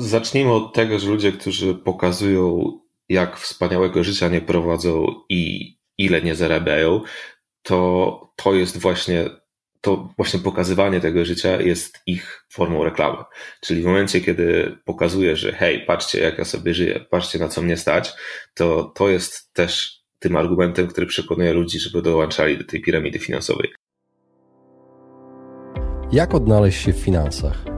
zacznijmy od tego, że ludzie, którzy pokazują, jak wspaniałego życia nie prowadzą i ile nie zarabiają, to to jest właśnie to właśnie pokazywanie tego życia jest ich formą reklamy. Czyli w momencie, kiedy pokazuję, że hej, patrzcie jak ja sobie żyję, patrzcie na co mnie stać, to to jest też tym argumentem, który przekonuje ludzi, żeby dołączali do tej piramidy finansowej. Jak odnaleźć się w finansach?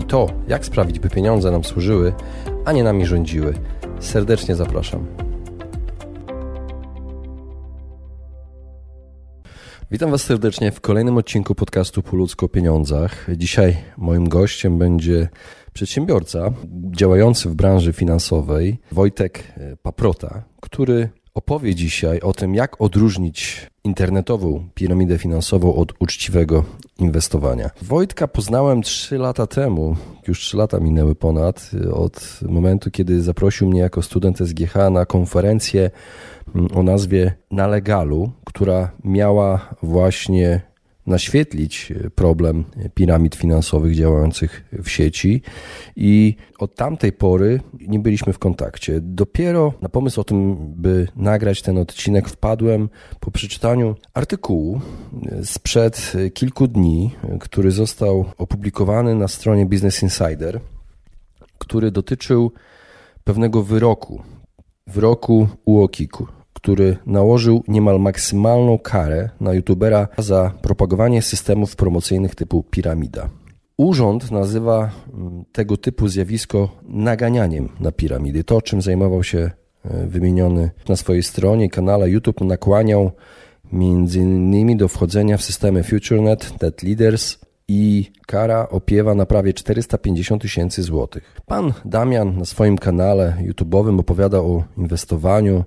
i to, jak sprawić, by pieniądze nam służyły, a nie nami rządziły. Serdecznie zapraszam. Witam Was serdecznie w kolejnym odcinku podcastu Po o pieniądzach. Dzisiaj moim gościem będzie przedsiębiorca działający w branży finansowej, Wojtek Paprota, który opowie dzisiaj o tym, jak odróżnić internetową piramidę finansową od uczciwego inwestowania. Wojtka poznałem 3 lata temu, już 3 lata minęły ponad, od momentu, kiedy zaprosił mnie jako student SGH na konferencję mm, o nazwie Na Legalu, która miała właśnie naświetlić problem piramid finansowych działających w sieci i od tamtej pory nie byliśmy w kontakcie. Dopiero na pomysł o tym, by nagrać ten odcinek wpadłem po przeczytaniu artykułu sprzed kilku dni, który został opublikowany na stronie Business Insider, który dotyczył pewnego wyroku, wyroku UOKiK-u który nałożył niemal maksymalną karę na youtubera za propagowanie systemów promocyjnych typu piramida. Urząd nazywa mm, tego typu zjawisko naganianiem na piramidy. To, czym zajmował się e, wymieniony na swojej stronie, kanale YouTube, nakłaniał innymi do wchodzenia w systemy FutureNet, Net Leaders i kara opiewa na prawie 450 tysięcy złotych. Pan Damian na swoim kanale YouTube'owym opowiada o inwestowaniu,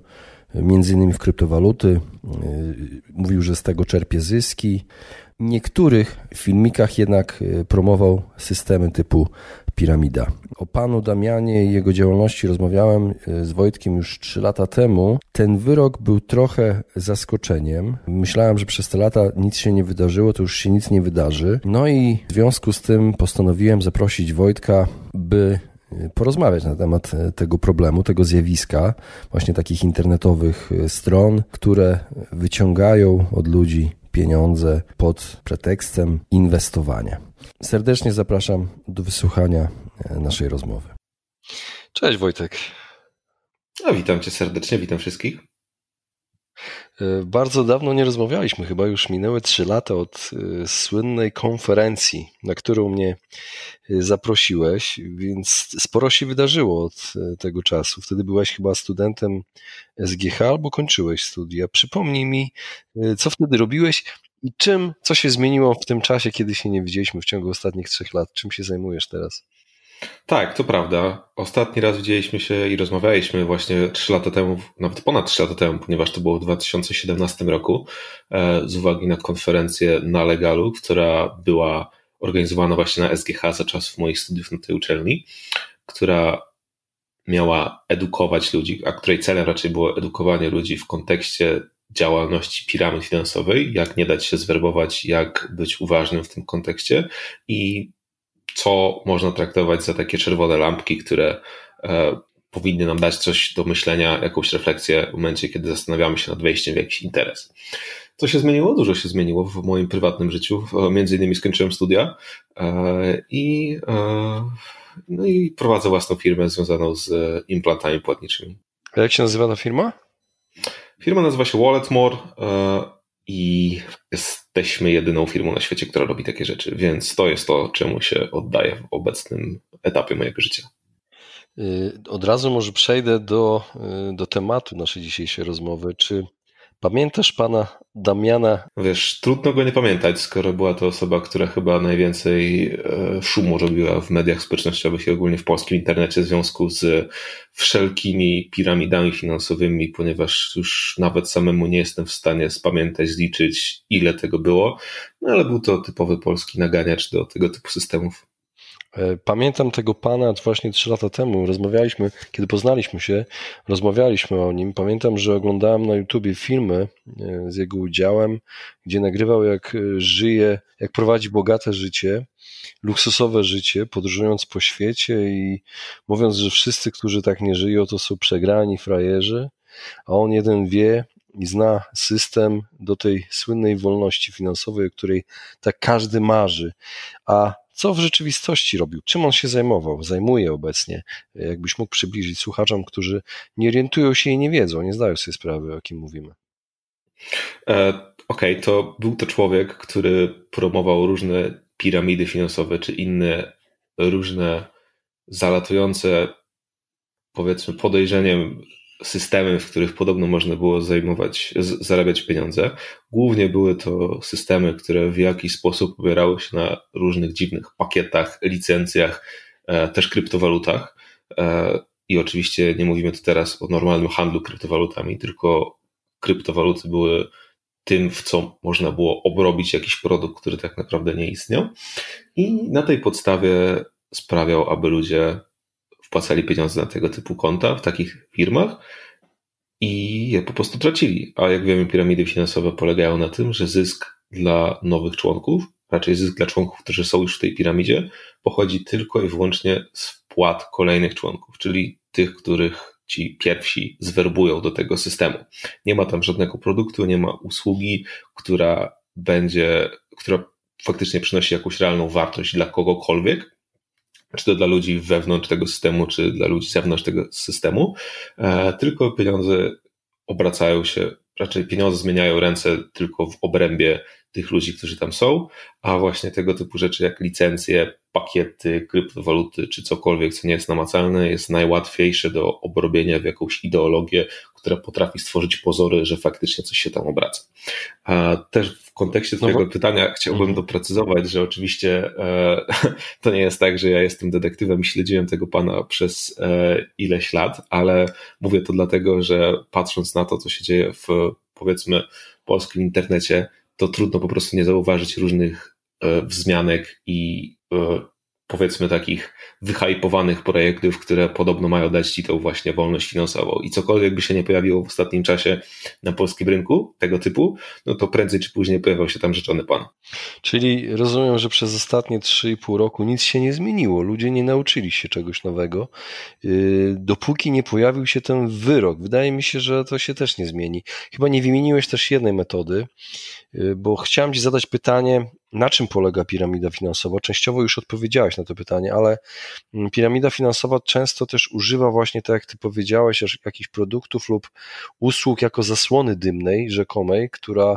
między innymi w kryptowaluty. Y, mówił, że z tego czerpie zyski. W niektórych filmikach jednak y, promował systemy typu piramida. O panu Damianie i jego działalności rozmawiałem y, z Wojtkiem już 3 lata temu. Ten wyrok był trochę zaskoczeniem. Myślałem, że przez te lata nic się nie wydarzyło, to już się nic nie wydarzy. No i w związku z tym postanowiłem zaprosić Wojtka, by porozmawiać na temat e, tego problemu, tego zjawiska, właśnie takich internetowych e, stron, które wyciągają od ludzi pieniądze pod pretekstem inwestowania. Serdecznie zapraszam do wysłuchania e, naszej rozmowy. Cześć Wojtek. No, witam cię serdecznie, witam wszystkich. E, bardzo dawno nie rozmawialiśmy, chyba już minęły trzy lata od e, słynnej konferencji, na którą mnie e, zaprosiłeś, więc sporo się wydarzyło od tego czasu. Wtedy byłeś chyba studentem SGH albo kończyłeś studia. Przypomnij mi, co wtedy robiłeś i czym, co się zmieniło w tym czasie, kiedy się nie widzieliśmy w ciągu ostatnich trzech lat? Czym się zajmujesz teraz? Tak, to prawda. Ostatni raz widzieliśmy się i rozmawialiśmy właśnie 3 lata temu, nawet ponad 3 lata temu, ponieważ to było w 2017 roku, e, z uwagi na konferencję na Legalu, która była organizowana właśnie na SGH za czasów moich studiów na tej uczelni, która miała edukować ludzi, a której celem raczej było edukowanie ludzi w kontekście działalności piramid finansowej, jak nie dać się zwerbować, jak być uważnym w tym kontekście i co można traktować za takie czerwone lampki, które e, powinny nam dać coś do myślenia, jakąś refleksję w momencie, kiedy zastanawiamy się nad wejściem w jakiś interes. Co się zmieniło? Dużo się zmieniło w moim prywatnym życiu. Między innymi skończyłem studia e, i, e, no i prowadzę własną firmę związaną z implantami płatniczymi. A jak się nazywa ta firma? Firma nazywa się Walletmore i jesteśmy jedyną firmą na świecie, która robi takie rzeczy, więc to jest to, czemu się oddaję w obecnym etapie mojego życia. Y, od razu może przejdę do, y, do tematu naszej dzisiejszej rozmowy. Czy Pamiętasz pana Damiana? Wiesz, trudno go nie pamiętać, skoro była to osoba, która chyba najwięcej e, szumu robiła w mediach społecznościowych i ogólnie w polskim internecie w związku z wszelkimi piramidami finansowymi, ponieważ już nawet samemu nie jestem w stanie spamiętać, zliczyć, ile tego było, no ale był to typowy polski naganiacz do tego typu systemów. E, pamiętam tego pana właśnie trzy lata temu. Rozmawialiśmy, kiedy poznaliśmy się, rozmawialiśmy o nim. Pamiętam, że oglądałem na YouTubie filmy e, z jego udziałem, gdzie nagrywał, jak e, żyje, jak prowadzi bogate życie, luksusowe życie, podróżując po świecie i mówiąc, że wszyscy, którzy tak nie żyją, to są przegrani frajerzy, a on jeden wie, i zna system do tej słynnej wolności finansowej, o której tak każdy marzy. A co w rzeczywistości robił, czym on się zajmował, zajmuje obecnie. Jakbyś mógł przybliżyć słuchaczom, którzy nie orientują się i nie wiedzą, nie zdają sobie sprawy, o kim mówimy. E, Okej, okay, to był to człowiek, który promował różne piramidy finansowe, czy inne różne zalatujące, powiedzmy, podejrzeniem systemy, w których podobno można było zajmować, zarabiać pieniądze. Głównie były to systemy, które w jakiś sposób opierały się na różnych dziwnych pakietach, licencjach, e, też kryptowalutach. E, I oczywiście nie mówimy tu teraz o normalnym handlu kryptowalutami, tylko kryptowaluty były tym, w co można było obrobić jakiś produkt, który tak naprawdę nie istniał. I na tej podstawie sprawiał, aby ludzie wpłacali pieniądze na tego typu konta w takich firmach i je po prostu tracili. A jak wiemy, piramidy finansowe polegają na tym, że zysk dla nowych członków, raczej zysk dla członków, którzy są już w tej piramidzie, pochodzi tylko i wyłącznie z wpłat kolejnych członków, czyli tych, których ci pierwsi zwerbują do tego systemu. Nie ma tam żadnego produktu, nie ma usługi, która będzie, która faktycznie przynosi jakąś realną wartość dla kogokolwiek, czy to dla ludzi wewnątrz tego systemu, czy dla ludzi zewnątrz tego systemu, e, tylko pieniądze obracają się, raczej pieniądze zmieniają ręce tylko w obrębie tych ludzi, którzy tam są, a właśnie tego typu rzeczy jak licencje, pakiety, kryptowaluty czy cokolwiek, co nie jest namacalne, jest najłatwiejsze do obrobienia w jakąś ideologię, która potrafi stworzyć pozory, że faktycznie coś się tam obraca. A też w kontekście Twojego no bo... pytania chciałbym mhm. doprecyzować, że oczywiście e, to nie jest tak, że ja jestem detektywem i śledziłem tego pana przez e, ileś lat, ale mówię to dlatego, że patrząc na to, co się dzieje w powiedzmy polskim internecie, to trudno po prostu nie zauważyć różnych e, wzmianek i e, powiedzmy takich wyhypowanych projektów, które podobno mają dać ci tą właśnie wolność finansową. I cokolwiek by się nie pojawiło w ostatnim czasie na polskim rynku tego typu, no to prędzej czy później pojawiał się tam rzeczony pan. Czyli rozumiem, że przez ostatnie 3,5 roku nic się nie zmieniło. Ludzie nie nauczyli się czegoś nowego, yy, dopóki nie pojawił się ten wyrok. Wydaje mi się, że to się też nie zmieni. Chyba nie wymieniłeś też jednej metody, yy, bo chciałem Ci zadać pytanie, na czym polega piramida finansowa? Częściowo już odpowiedziałeś na to pytanie, ale mm, piramida finansowa często też używa właśnie, tak jak ty powiedziałeś, jakichś produktów lub usług jako zasłony dymnej, rzekomej, która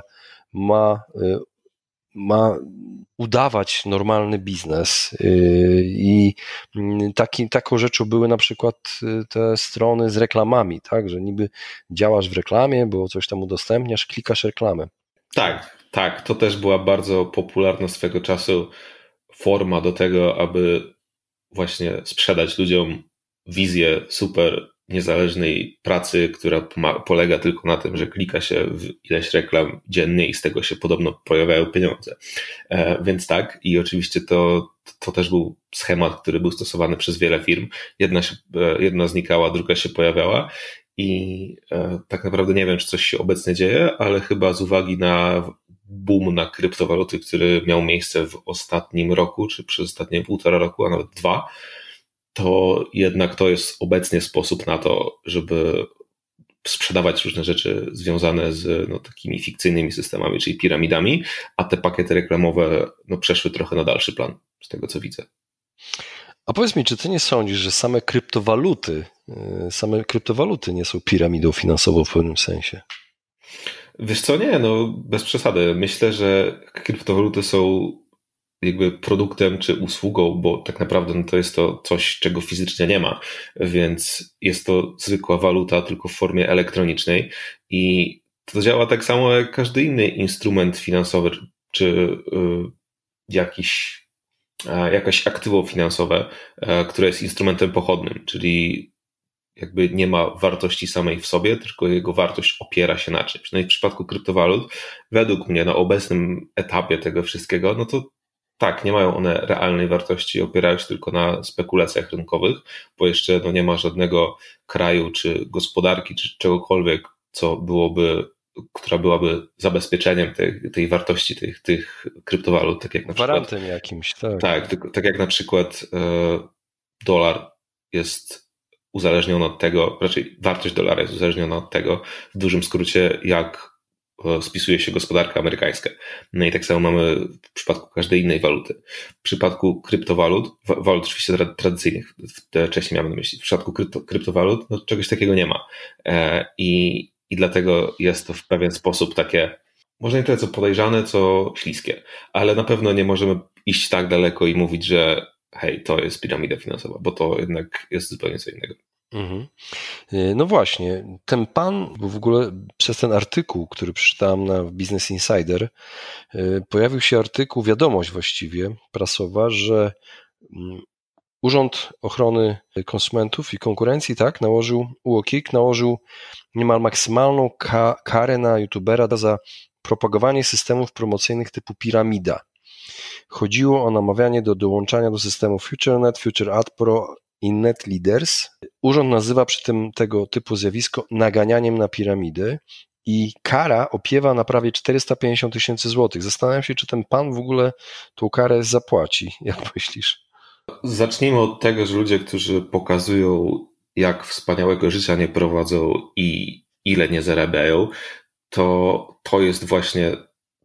ma y, ma udawać normalny biznes y, i mm, taki, taką rzeczą były na przykład y, te strony z reklamami, tak, że niby działasz w reklamie, bo coś tam udostępniasz, klikasz reklamę. Tak, tak, to też była bardzo popularna swego czasu forma do tego, aby właśnie sprzedać ludziom wizję super niezależnej pracy, która polega tylko na tym, że klika się w ileś reklam dziennie i z tego się podobno pojawiają pieniądze. E, więc tak, i oczywiście to, to też był schemat, który był stosowany przez wiele firm. Jedna, się, e, jedna znikała, druga się pojawiała i e, tak naprawdę nie wiem, czy coś się obecnie dzieje, ale chyba z uwagi na boom na kryptowaluty, który miał miejsce w ostatnim roku, czy przez ostatnie półtora roku, a nawet dwa, to jednak to jest obecnie sposób na to, żeby sprzedawać różne rzeczy związane z no, takimi fikcyjnymi systemami, czyli piramidami, a te pakiety reklamowe no, przeszły trochę na dalszy plan, z tego co widzę. A powiedz mi, czy ty nie sądzisz, że same kryptowaluty, y, same kryptowaluty nie są piramidą finansową w pewnym sensie? Wiesz co, nie, no bez przesady. Myślę, że kryptowaluty są jakby produktem czy usługą, bo tak naprawdę no to jest to coś, czego fizycznie nie ma, więc jest to zwykła waluta tylko w formie elektronicznej i to działa tak samo jak każdy inny instrument finansowy, czy y, jakiś, jakaś aktywo finansowe, które jest instrumentem pochodnym, czyli jakby nie ma wartości samej w sobie, tylko jego wartość opiera się na czymś. No i w przypadku kryptowalut, według mnie na obecnym etapie tego wszystkiego, no to tak, nie mają one realnej wartości, opierają się tylko na spekulacjach rynkowych, bo jeszcze no, nie ma żadnego kraju, czy gospodarki, czy czegokolwiek, co byłoby, która byłaby zabezpieczeniem tej, tej wartości tych, tych kryptowalut, tak jak na Gwarantem przykład. jakimś, tak. Tak, tak, tak jak na przykład e, dolar jest uzależniona od tego, raczej wartość dolara jest uzależniona od tego, w dużym skrócie, jak e, spisuje się gospodarka amerykańska. No i tak samo mamy w przypadku każdej innej waluty. W przypadku kryptowalut, walut oczywiście tradycyjnych, wcześniej miałem na myśli, w przypadku krypto, kryptowalut, no czegoś takiego nie ma. E, I, I dlatego jest to w pewien sposób takie, może nie tyle co podejrzane, co śliskie, ale na pewno nie możemy iść tak daleko i mówić, że hej, to jest piramida finansowa, bo to jednak jest zupełnie co innego. Mhm. E, no właśnie, ten pan, bo w ogóle przez ten artykuł, który przeczytałem na Business Insider, e, pojawił się artykuł, wiadomość właściwie prasowa, że mm, Urząd Ochrony Konsumentów i Konkurencji, tak, nałożył, UOKiK nałożył niemal maksymalną ka karę na youtubera za propagowanie systemów promocyjnych typu piramida. Chodziło o namawianie do dołączania do systemu FutureNet, FutureAdPro i NetLeaders. Urząd nazywa przy tym tego typu zjawisko naganianiem na piramidy i kara opiewa na prawie 450 tysięcy złotych. Zastanawiam się, czy ten pan w ogóle tą karę zapłaci. Jak myślisz? Zacznijmy od tego, że ludzie, którzy pokazują, jak wspaniałego życia nie prowadzą i ile nie zarabiają, to to jest właśnie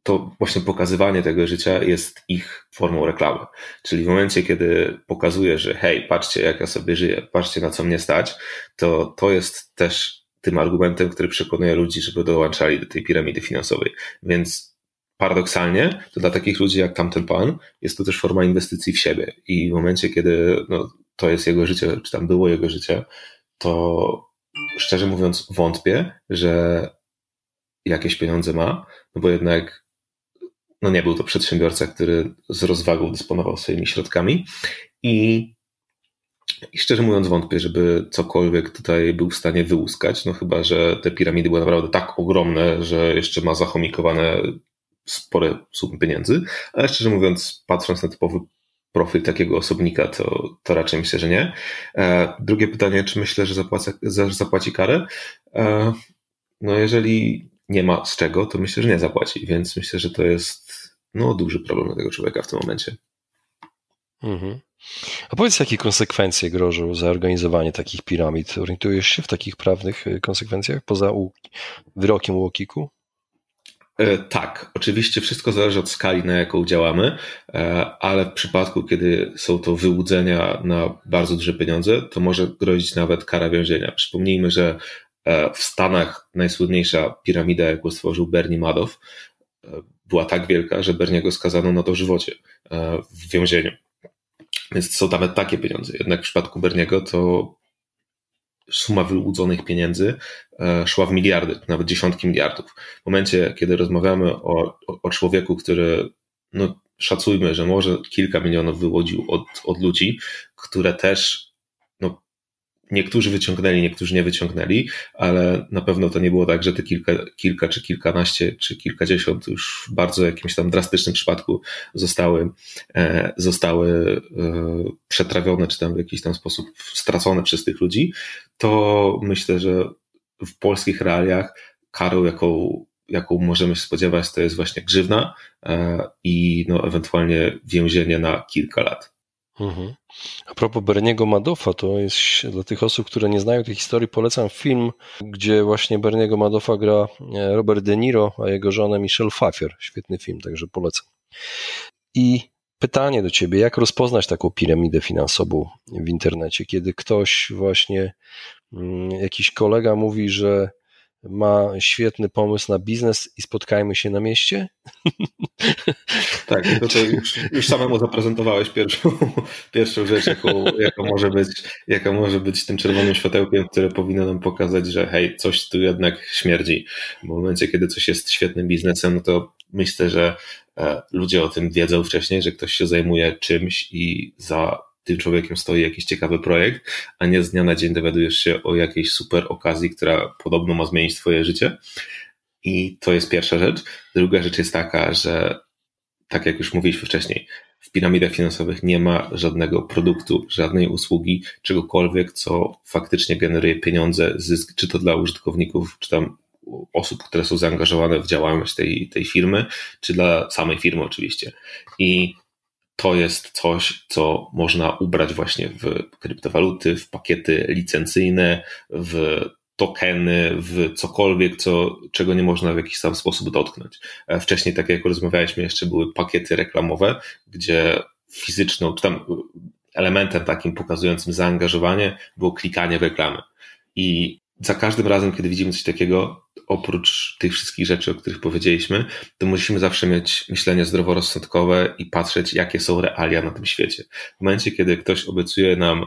to właśnie pokazywanie tego życia jest ich formą reklamy. Czyli w momencie, kiedy pokazuje, że hej, patrzcie jak ja sobie żyję, patrzcie na co mnie stać, to to jest też tym argumentem, który przekonuje ludzi, żeby dołączali do tej piramidy finansowej. Więc paradoksalnie, to dla takich ludzi jak tamten pan, jest to też forma inwestycji w siebie. I w momencie, kiedy no, to jest jego życie, czy tam było jego życie, to szczerze mówiąc wątpię, że jakieś pieniądze ma, no bo jednak no nie był to przedsiębiorca, który z rozwagą dysponował swoimi środkami i, i szczerze mówiąc wątpię, żeby cokolwiek tutaj był w stanie wyłuskać, no chyba, że te piramidy były naprawdę tak ogromne, że jeszcze ma zachomikowane spore sumy pieniędzy, ale szczerze mówiąc, patrząc na typowy profil takiego osobnika, to, to raczej myślę, że nie. E, drugie pytanie, czy myślę, że zapłaci, zapłaci karę? E, no jeżeli nie ma z czego, to myślę, że nie zapłaci, więc myślę, że to jest no, duży problem dla tego człowieka w tym momencie. Mhm. A powiedz, jakie konsekwencje grożą za organizowanie takich piramid? Orientujesz się w takich prawnych y, konsekwencjach poza wyrokiem Łokiku? E, tak, oczywiście wszystko zależy od skali, na jaką działamy, e, ale w przypadku, kiedy są to wyłudzenia na bardzo duże pieniądze, to może grozić nawet kara więzienia. Przypomnijmy, że w Stanach najsłynniejsza piramida, jaką stworzył Bernie Madoff, była tak wielka, że Berniego skazano na dożywocie e, w więzieniu. Więc są nawet takie pieniądze. Jednak w przypadku Berniego to suma wyłudzonych pieniędzy e, szła w miliardy, nawet dziesiątki miliardów. W momencie, kiedy rozmawiamy o, o człowieku, który, no, szacujmy, że może kilka milionów wyłodził od, od ludzi, które też Niektórzy wyciągnęli, niektórzy nie wyciągnęli, ale na pewno to nie było tak, że te kilka, kilka czy kilkanaście, czy kilkadziesiąt już w bardzo jakimś tam drastycznym przypadku zostały, e, zostały e, przetrawione, czy tam w jakiś tam sposób stracone przez tych ludzi. To myślę, że w polskich realiach karą, jaką, jaką możemy się spodziewać, to jest właśnie grzywna e, i no, ewentualnie więzienie na kilka lat. Mhm. A propos Berniego Madoffa, to jest dla tych osób, które nie znają tej historii, polecam film, gdzie właśnie Berniego Madoffa gra e, Robert De Niro, a jego żonę Michelle Pfeiffer. Świetny film, także polecam. I pytanie do ciebie, jak rozpoznać taką piramidę finansową w internecie, kiedy ktoś właśnie, mm, jakiś kolega mówi, że ma świetny pomysł na biznes i spotkajmy się na mieście? Tak, to, to już, już samemu zaprezentowałeś pierwszą, pierwszą rzecz, jaką, jaką, może być, jaka może być tym czerwonym światełkiem, które powinno nam pokazać, że hej, coś tu jednak śmierdzi. W momencie, kiedy coś jest świetnym biznesem, no to myślę, że e, ludzie o tym wiedzą wcześniej, że ktoś się zajmuje czymś i za tym człowiekiem stoi jakiś ciekawy projekt, a nie z dnia na dzień dowiadujesz się o jakiejś super okazji, która podobno ma zmienić twoje życie. I to jest pierwsza rzecz. Druga rzecz jest taka, że tak jak już mówiliśmy wcześniej, w piramidach finansowych nie ma żadnego produktu, żadnej usługi, czegokolwiek, co faktycznie generuje pieniądze, zysk, czy to dla użytkowników, czy tam osób, które są zaangażowane w działalność tej, tej firmy, czy dla samej firmy oczywiście. I to jest coś, co można ubrać właśnie w kryptowaluty, w pakiety licencyjne, w tokeny, w cokolwiek, co, czego nie można w jakiś sam sposób dotknąć. E, wcześniej, tak jak rozmawialiśmy, jeszcze były pakiety reklamowe, gdzie fizyczną, tam elementem takim pokazującym zaangażowanie było klikanie w reklamy. I za każdym razem, kiedy widzimy coś takiego, oprócz tych wszystkich rzeczy, o których powiedzieliśmy, to musimy zawsze mieć myślenie zdroworozsądkowe i patrzeć, jakie są realia na tym świecie. W momencie, kiedy ktoś obiecuje nam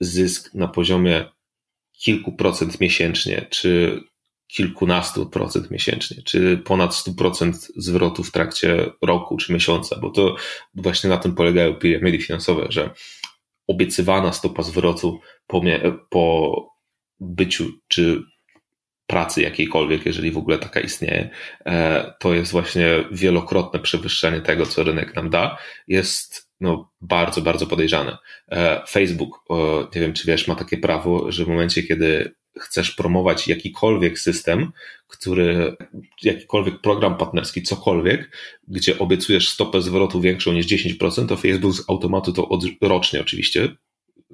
zysk na poziomie kilku procent miesięcznie, czy kilkunastu procent miesięcznie, czy ponad 100% zwrotu w trakcie roku czy miesiąca, bo to właśnie na tym polegają piramidy finansowe, że obiecywana stopa zwrotu po, po byciu czy pracy jakiejkolwiek, jeżeli w ogóle taka istnieje, e, to jest właśnie wielokrotne przewyższenie tego, co rynek nam da, jest no, bardzo, bardzo podejrzane. E, Facebook, nie wiem czy wiesz, ma takie prawo, że w momencie, kiedy chcesz promować jakikolwiek system, który, jakikolwiek program partnerski, cokolwiek, gdzie obiecujesz stopę zwrotu większą niż 10%, to Facebook z automatu to od, rocznie oczywiście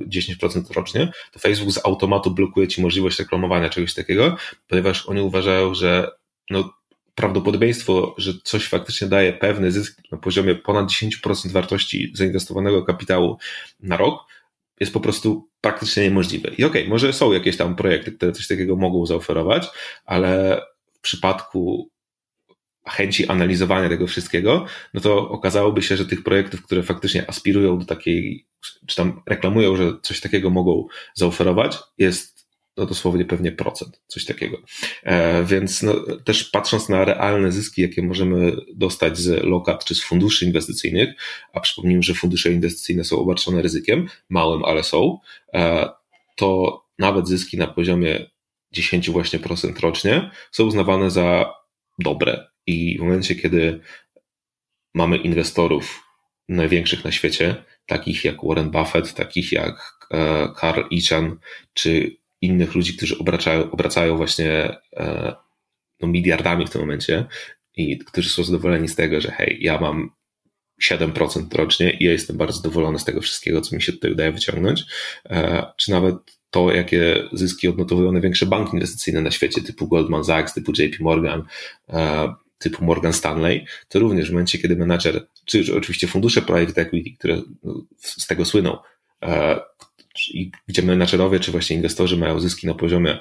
10% rocznie, to Facebook z automatu blokuje ci możliwość reklamowania czegoś takiego, ponieważ oni uważają, że no, prawdopodobieństwo, że coś faktycznie daje pewny zysk na poziomie ponad 10% wartości zainwestowanego kapitału na rok, jest po prostu praktycznie niemożliwe. I okej, okay, może są jakieś tam projekty, które coś takiego mogą zaoferować, ale w przypadku chęci analizowania tego wszystkiego, no to okazałoby się, że tych projektów, które faktycznie aspirują do takiej, czy tam reklamują, że coś takiego mogą zaoferować, jest no dosłownie pewnie procent, coś takiego. E, więc no, też patrząc na realne zyski, jakie możemy dostać z lokat czy z funduszy inwestycyjnych, a przypomnijmy, że fundusze inwestycyjne są obarczone ryzykiem, małym, ale są, e, to nawet zyski na poziomie 10 właśnie procent rocznie są uznawane za dobre i w momencie, kiedy mamy inwestorów największych na świecie, takich jak Warren Buffett, takich jak e, Carl Icahn, czy innych ludzi, którzy obracają, obracają właśnie e, no, miliardami w tym momencie i którzy są zadowoleni z tego, że hej, ja mam 7% rocznie i ja jestem bardzo zadowolony z tego wszystkiego, co mi się tutaj udaje wyciągnąć, e, czy nawet to, jakie zyski odnotowują największe banki inwestycyjne na świecie, typu Goldman Sachs, typu JP Morgan, typu Morgan Stanley, to również w momencie, kiedy menadżer, czy oczywiście fundusze private equity, które no, z tego słyną, e, gdzie menadżerowie czy właśnie inwestorzy mają zyski na poziomie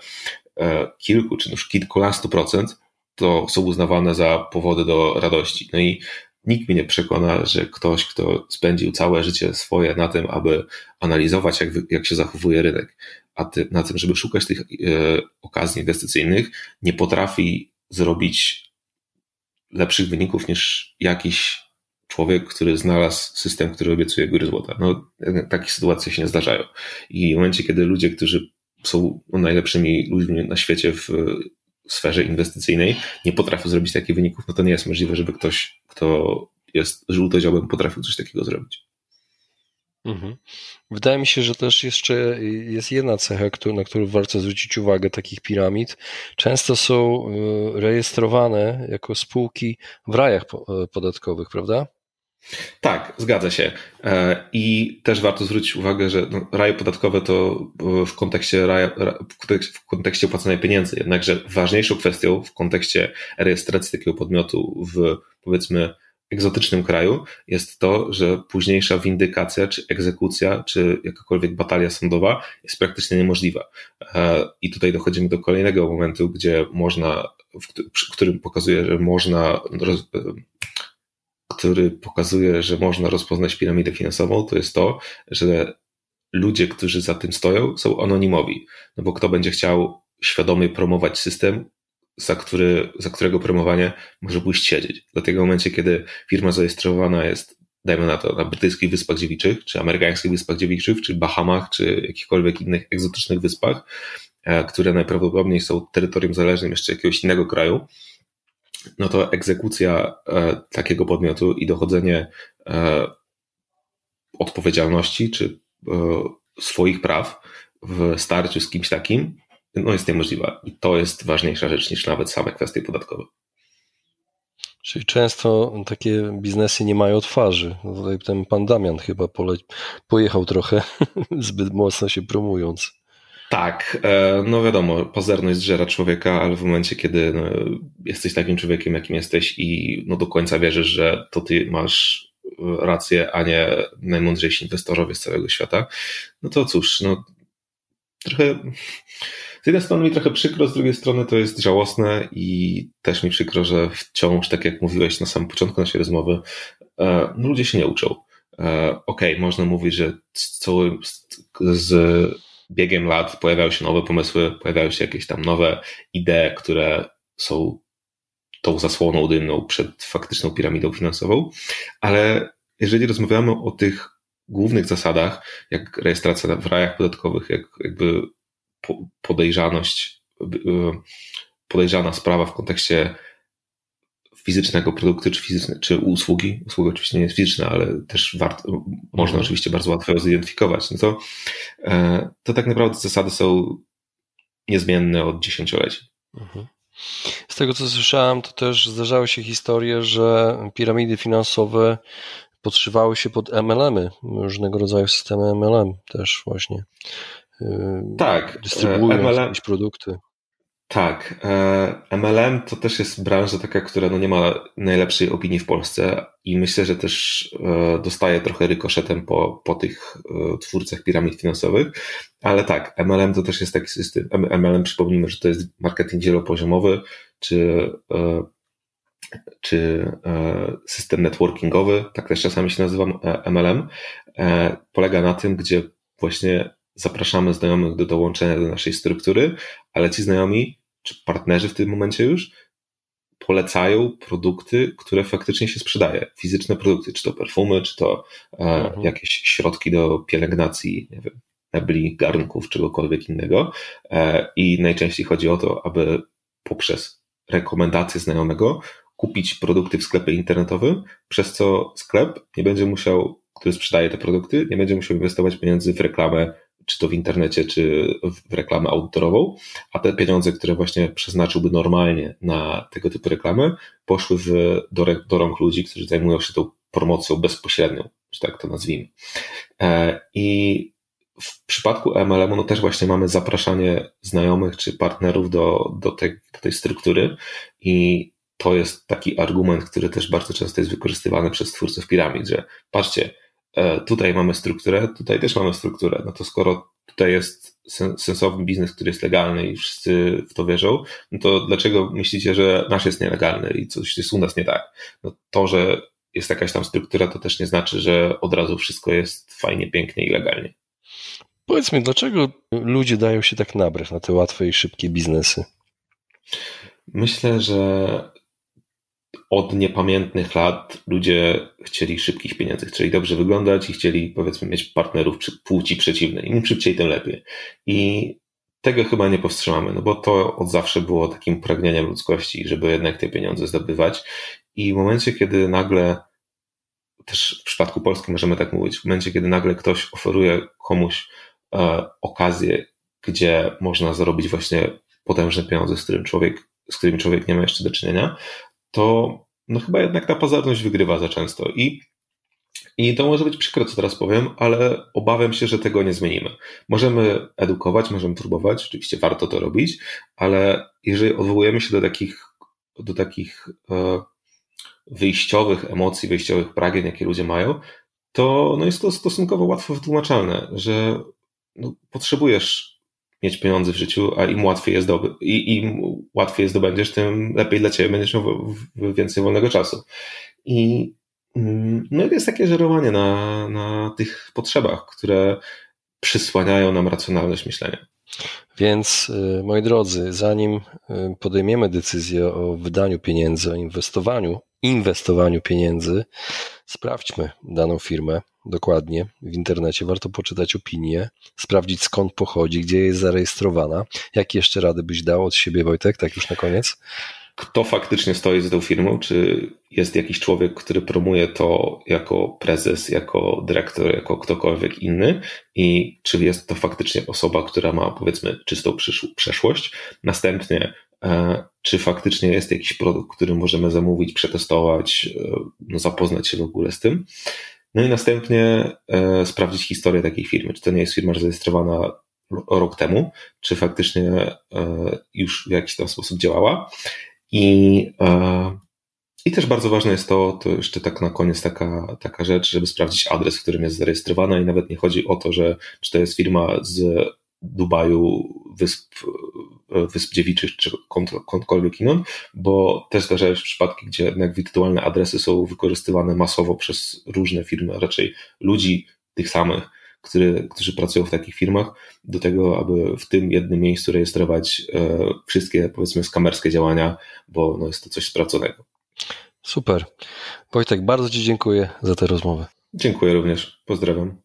e, kilku czy już kilkunastu procent, to są uznawane za powody do radości. No i nikt mnie nie przekona, że ktoś, kto spędził całe życie swoje na tym, aby analizować, jak, jak się zachowuje rynek, a ty, na tym, żeby szukać tych e, okazji inwestycyjnych, nie potrafi zrobić lepszych wyników niż jakiś człowiek, który znalazł system, który obiecuje góry złota. No, takie sytuacje się nie zdarzają. I w momencie, kiedy ludzie, którzy są najlepszymi ludźmi na świecie w sferze inwestycyjnej, nie potrafią zrobić takich wyników, no to nie jest możliwe, żeby ktoś, kto jest żółtodziobem, potrafił coś takiego zrobić. Mhm. Wydaje mi się, że też jeszcze jest jedna cecha, na którą warto zwrócić uwagę takich piramid. Często są e, rejestrowane jako spółki w rajach e, podatkowych, prawda? Tak, zgadza się. E, I też warto zwrócić uwagę, że no, raje podatkowe to w kontekście, raja, w kontekście opłacania pieniędzy, jednakże ważniejszą kwestią w kontekście rejestracji takiego podmiotu w powiedzmy egzotycznym kraju jest to, że późniejsza windykacja, czy egzekucja, czy jakakolwiek batalia sądowa jest praktycznie niemożliwa. E, I tutaj dochodzimy do kolejnego momentu, gdzie można, w którym pokazuje, że można który pokazuje, że można rozpoznać piramidę finansową, to jest to, że ludzie, którzy za tym stoją, są anonimowi. No bo kto będzie chciał świadomie promować system, za, który, za którego promowanie może pójść siedzieć. Dlatego w momencie, kiedy firma zarejestrowana jest, dajmy na to, na brytyjskich Wyspach Dziewiczych, czy amerykańskich Wyspach Dziewiczych, czy Bahamach, czy jakichkolwiek innych egzotycznych wyspach, e, które najprawdopodobniej są terytorium zależnym jeszcze jakiegoś innego kraju, no to egzekucja e, takiego podmiotu i dochodzenie e, odpowiedzialności czy swoich praw w starciu z kimś takim no jest niemożliwa. I to jest ważniejsza rzecz niż nawet same kwestie podatkowe. Czyli często takie biznesy nie mają twarzy. No tutaj ten pan Damian chyba pole, pojechał trochę, zbyt mocno się promując. Tak, e, no wiadomo, pazerność zżera człowieka, ale w momencie, kiedy no, jesteś takim człowiekiem, jakim jesteś i no, do końca wierzysz, że to ty masz rację, a nie najmądrzejsi inwestorowie z całego świata, no to cóż, no trochę z jednej strony mi trochę przykro, z drugiej strony to jest żałosne i też mi przykro, że wciąż, tak jak mówiłeś na samym początku naszej rozmowy, e, no ludzie się nie uczą. E, okej, okay, można mówić, że cały, z biegiem lat pojawiają się nowe pomysły, pojawiają się jakieś tam nowe idee, które są tą zasłoną dymną przed faktyczną piramidą finansową, ale jeżeli rozmawiamy o tych głównych zasadach, jak rejestracja w rajach podatkowych, jak jakby podejrzaność, podejrzana sprawa w kontekście fizycznego produktu czy, fizyczne, czy usługi. Usługa oczywiście nie jest fizyczna, ale też warto, można mhm. oczywiście bardzo łatwo ją zidentyfikować. No to, e, to tak naprawdę zasady są niezmienne od dziesięcioleci. Mhm. Z tego co słyszałem, to też zdarzały się historie, że piramidy finansowe podszywały się pod MLM-y, różnego rodzaju systemy MLM też właśnie. Tak. Dystrybuują MLM, jakieś produkty. Tak. MLM to też jest branża taka, która no nie ma najlepszej opinii w Polsce i myślę, że też e, dostaje trochę rykoszetem po, po tych e, twórcach piramid finansowych, ale tak, MLM to też jest taki system. MLM, przypomnijmy, że to jest marketing wielopoziomowy, czy e, czy system networkingowy, tak też czasami się nazywa MLM, polega na tym, gdzie właśnie zapraszamy znajomych do dołączenia do naszej struktury, ale ci znajomi, czy partnerzy w tym momencie już, polecają produkty, które faktycznie się sprzedaje. Fizyczne produkty, czy to perfumy, czy to e, mhm. jakieś środki do pielęgnacji, nie wiem, mebli, garnków, czegokolwiek innego. E, I najczęściej chodzi o to, aby poprzez rekomendacje znajomego kupić produkty w sklepie internetowym, przez co sklep nie będzie musiał, który sprzedaje te produkty, nie będzie musiał inwestować pieniędzy w reklamę czy to w internecie, czy w reklamę outdoorową, a te pieniądze, które właśnie przeznaczyłby normalnie na tego typu reklamy, poszły w, do, do rąk ludzi, którzy zajmują się tą promocją bezpośrednią, czy tak to nazwijmy. E, I w przypadku MLM-u no też właśnie mamy zapraszanie znajomych czy partnerów do, do, tej, do tej struktury i to jest taki argument, który też bardzo często jest wykorzystywany przez twórców piramid, że patrzcie, E, tutaj mamy strukturę, tutaj też mamy strukturę. No to skoro tutaj jest sensowny biznes, który jest legalny i wszyscy w to wierzą, no to dlaczego myślicie, że nasz jest nielegalny i coś jest u nas nie tak? No to, że jest jakaś tam struktura, to też nie znaczy, że od razu wszystko jest fajnie, pięknie i legalnie. Powiedz mi, dlaczego ludzie dają się tak nabrać na te łatwe i szybkie biznesy? Myślę, że od niepamiętnych lat ludzie chcieli szybkich pieniędzy, chcieli dobrze wyglądać i chcieli powiedzmy mieć partnerów płci przeciwnej. Im szybciej, tym lepiej. I tego chyba nie powstrzymamy, no bo to od zawsze było takim pragnieniem ludzkości, żeby jednak te pieniądze zdobywać. I w momencie, kiedy nagle, też w przypadku Polski możemy tak mówić, w momencie, kiedy nagle ktoś oferuje komuś e, okazję, gdzie można zarobić właśnie potężne pieniądze, z którym człowiek, z którymi człowiek nie ma jeszcze do czynienia, to no chyba jednak ta pazerność wygrywa za często. I, I to może być przykre, co teraz powiem, ale obawiam się, że tego nie zmienimy. Możemy edukować, możemy próbować, oczywiście warto to robić, ale jeżeli odwołujemy się do takich, do takich e, wyjściowych emocji, wyjściowych pragnień, jakie ludzie mają, to no jest to stosunkowo łatwo wytłumaczalne, że no, potrzebujesz mieć pieniądze w życiu, a im łatwiej je zdoby, i im łatwiej je zdobędziesz, tym lepiej dla ciebie będziesz miał więcej wolnego czasu. I mm, no jest takie żerowanie na, na tych potrzebach, które przysłaniają nam racjonalność myślenia. Więc y, moi drodzy, zanim y, podejmiemy decyzję o wydaniu pieniędzy, o inwestowaniu, inwestowaniu pieniędzy, sprawdźmy daną firmę dokładnie w internecie. Warto poczytać opinię, sprawdzić skąd pochodzi, gdzie jest zarejestrowana. Jakie jeszcze rady byś dał od siebie, Wojtek, tak już na koniec? kto faktycznie stoi za tą firmą, czy jest jakiś człowiek, który promuje to jako prezes, jako dyrektor, jako ktokolwiek inny i czy jest to faktycznie osoba, która ma powiedzmy czystą przeszłość. Następnie, e, czy faktycznie jest jakiś produkt, który możemy zamówić, przetestować, e, no, zapoznać się w ogóle z tym. No i następnie e, sprawdzić historię takiej firmy. Czy to nie jest firma zarejestrowana rok temu, czy faktycznie już w jakiś tam sposób działała. I, e, I też bardzo ważne jest to, to jeszcze tak na koniec taka, taka rzecz, żeby sprawdzić adres, w którym jest zarejestrowana i nawet nie chodzi o to, że czy to jest firma z Dubaju, Wysp, e, Wysp Dziewiczych czy skądkolwiek inąd, bo też zdarzają się przypadki, gdzie jednak wirtualne adresy są wykorzystywane masowo przez różne firmy, a raczej ludzi tych samych, który, którzy pracują w takich firmach, do tego, aby w tym jednym miejscu rejestrować e, wszystkie, powiedzmy, skamerskie działania, bo no, jest to coś sprawdzonego. Super. Wojtek, bardzo Ci dziękuję za tę rozmowę. Dziękuję również. Pozdrawiam.